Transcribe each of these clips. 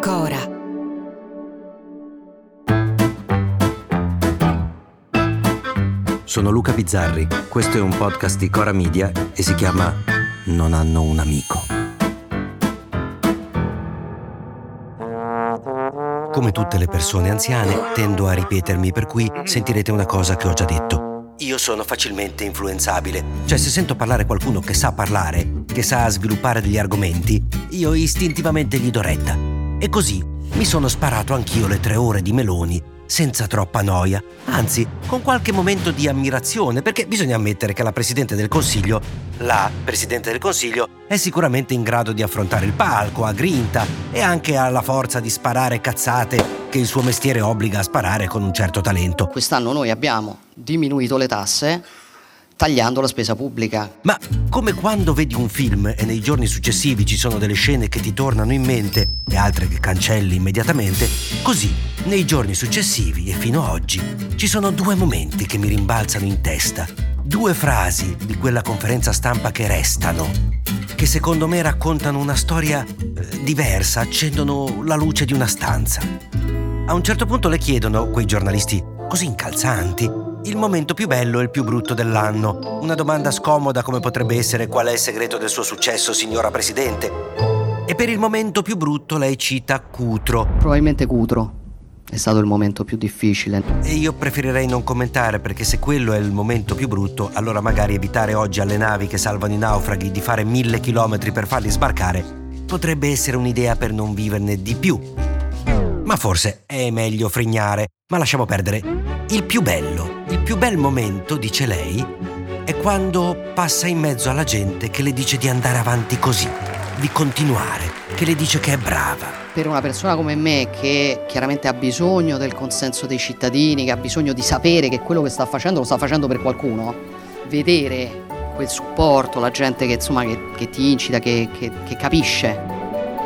Cora. Sono Luca Bizzarri, questo è un podcast di Cora Media e si chiama Non hanno un amico. Come tutte le persone anziane, tendo a ripetermi, per cui sentirete una cosa che ho già detto. Io sono facilmente influenzabile, cioè se sento parlare qualcuno che sa parlare, che sa sviluppare degli argomenti, io istintivamente gli do retta. E così mi sono sparato anch'io le tre ore di Meloni senza troppa noia, anzi con qualche momento di ammirazione, perché bisogna ammettere che la Presidente del Consiglio, la Presidente del Consiglio, è sicuramente in grado di affrontare il palco, a grinta e anche ha la forza di sparare cazzate che il suo mestiere obbliga a sparare con un certo talento. Quest'anno noi abbiamo diminuito le tasse tagliando la spesa pubblica. Ma come quando vedi un film e nei giorni successivi ci sono delle scene che ti tornano in mente e altre che cancelli immediatamente, così nei giorni successivi e fino a oggi ci sono due momenti che mi rimbalzano in testa, due frasi di quella conferenza stampa che restano, che secondo me raccontano una storia eh, diversa, accendono la luce di una stanza. A un certo punto le chiedono, quei giornalisti così incalzanti, il momento più bello e il più brutto dell'anno. Una domanda scomoda come potrebbe essere qual è il segreto del suo successo, signora Presidente. E per il momento più brutto lei cita Cutro. Probabilmente Cutro. È stato il momento più difficile. E io preferirei non commentare perché se quello è il momento più brutto, allora magari evitare oggi alle navi che salvano i naufraghi di fare mille chilometri per farli sbarcare potrebbe essere un'idea per non viverne di più. Ma forse è meglio frignare. Ma lasciamo perdere. Il più bello, il più bel momento, dice lei, è quando passa in mezzo alla gente che le dice di andare avanti così, di continuare, che le dice che è brava. Per una persona come me che chiaramente ha bisogno del consenso dei cittadini, che ha bisogno di sapere che quello che sta facendo lo sta facendo per qualcuno, vedere quel supporto, la gente che insomma che, che ti incita, che, che, che capisce.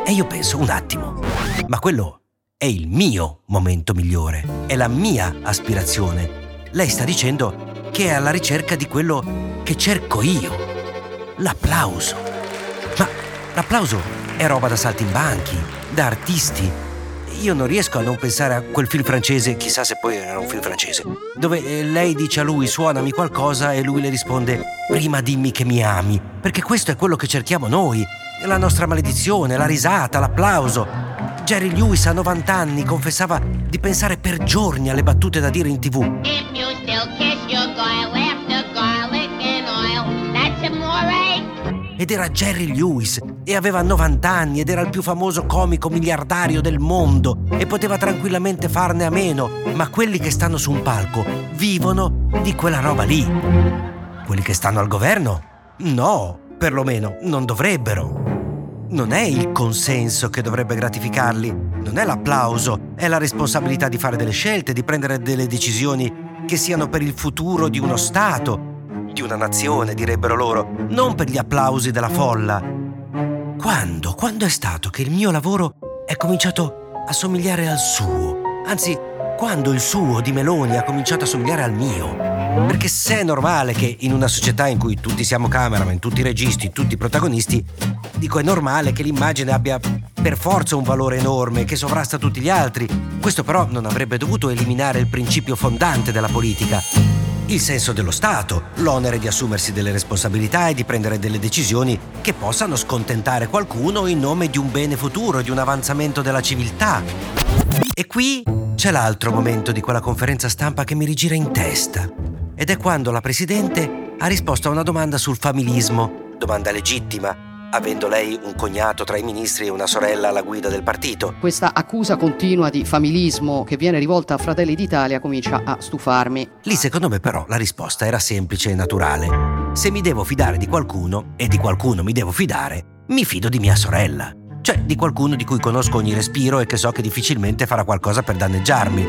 E io penso un attimo, ma quello è il mio momento migliore, è la mia aspirazione. Lei sta dicendo che è alla ricerca di quello che cerco io, l'applauso. Ma l'applauso è roba da saltimbanchi, da artisti. Io non riesco a non pensare a quel film francese, chissà se poi era un film francese, dove eh, lei dice a lui suonami qualcosa e lui le risponde prima dimmi che mi ami, perché questo è quello che cerchiamo noi, la nostra maledizione, la risata, l'applauso. Jerry Lewis a 90 anni confessava di pensare per giorni alle battute da dire in tv. Ed era Jerry Lewis e aveva 90 anni ed era il più famoso comico miliardario del mondo e poteva tranquillamente farne a meno, ma quelli che stanno su un palco vivono di quella roba lì. Quelli che stanno al governo? No, perlomeno non dovrebbero non è il consenso che dovrebbe gratificarli, non è l'applauso, è la responsabilità di fare delle scelte, di prendere delle decisioni che siano per il futuro di uno Stato, di una nazione, direbbero loro, non per gli applausi della folla. Quando? Quando è stato che il mio lavoro è cominciato a somigliare al suo? Anzi, quando il suo di Meloni ha cominciato a somigliare al mio? Perché se è normale che in una società in cui tutti siamo cameraman, tutti registi, tutti protagonisti, dico è normale che l'immagine abbia per forza un valore enorme che sovrasta tutti gli altri. Questo però non avrebbe dovuto eliminare il principio fondante della politica. Il senso dello Stato, l'onere di assumersi delle responsabilità e di prendere delle decisioni che possano scontentare qualcuno in nome di un bene futuro, di un avanzamento della civiltà. E qui c'è l'altro momento di quella conferenza stampa che mi rigira in testa ed è quando la Presidente ha risposto a una domanda sul familismo, domanda legittima, avendo lei un cognato tra i ministri e una sorella alla guida del partito. Questa accusa continua di familismo che viene rivolta a Fratelli d'Italia comincia a stufarmi. Lì secondo me però la risposta era semplice e naturale. Se mi devo fidare di qualcuno, e di qualcuno mi devo fidare, mi fido di mia sorella. Cioè di qualcuno di cui conosco ogni respiro e che so che difficilmente farà qualcosa per danneggiarmi.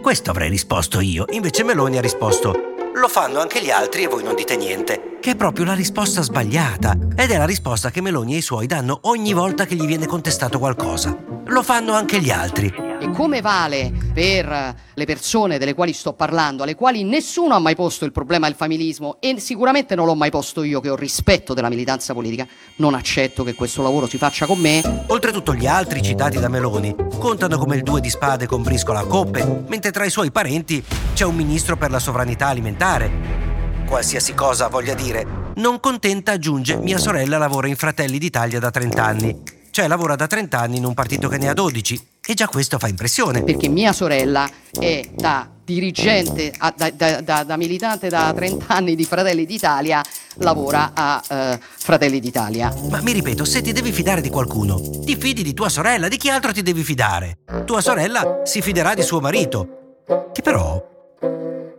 Questo avrei risposto io, invece Meloni ha risposto lo fanno anche gli altri e voi non dite niente. Che è proprio la risposta sbagliata. Ed è la risposta che Meloni e i suoi danno ogni volta che gli viene contestato qualcosa. Lo fanno anche gli altri. E come vale per le persone delle quali sto parlando, alle quali nessuno ha mai posto il problema del familismo e sicuramente non l'ho mai posto io che ho rispetto della militanza politica, non accetto che questo lavoro si faccia con me. Oltretutto gli altri citati da Meloni contano come il due di spade con briscola a coppe, mentre tra i suoi parenti c'è un ministro per la sovranità alimentare. Qualsiasi cosa voglia dire, non contenta aggiunge mia sorella lavora in Fratelli d'Italia da 30 anni. Cioè lavora da 30 anni in un partito che ne ha 12 e già questo fa impressione. Perché mia sorella è da dirigente, da, da, da, da militante da 30 anni di Fratelli d'Italia, lavora a uh, Fratelli d'Italia. Ma mi ripeto, se ti devi fidare di qualcuno, ti fidi di tua sorella, di chi altro ti devi fidare? Tua sorella si fiderà di suo marito, che però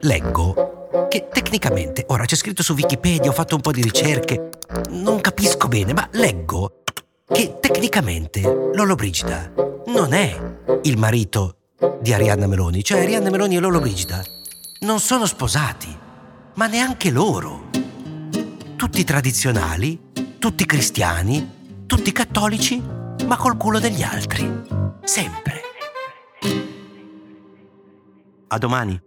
leggo che tecnicamente, ora c'è scritto su Wikipedia, ho fatto un po' di ricerche, non capisco bene, ma leggo che tecnicamente Lolo Brigida non è il marito di Arianna Meloni, cioè Arianna Meloni e Lolo Brigida non sono sposati, ma neanche loro. Tutti tradizionali, tutti cristiani, tutti cattolici, ma col culo degli altri. Sempre. A domani.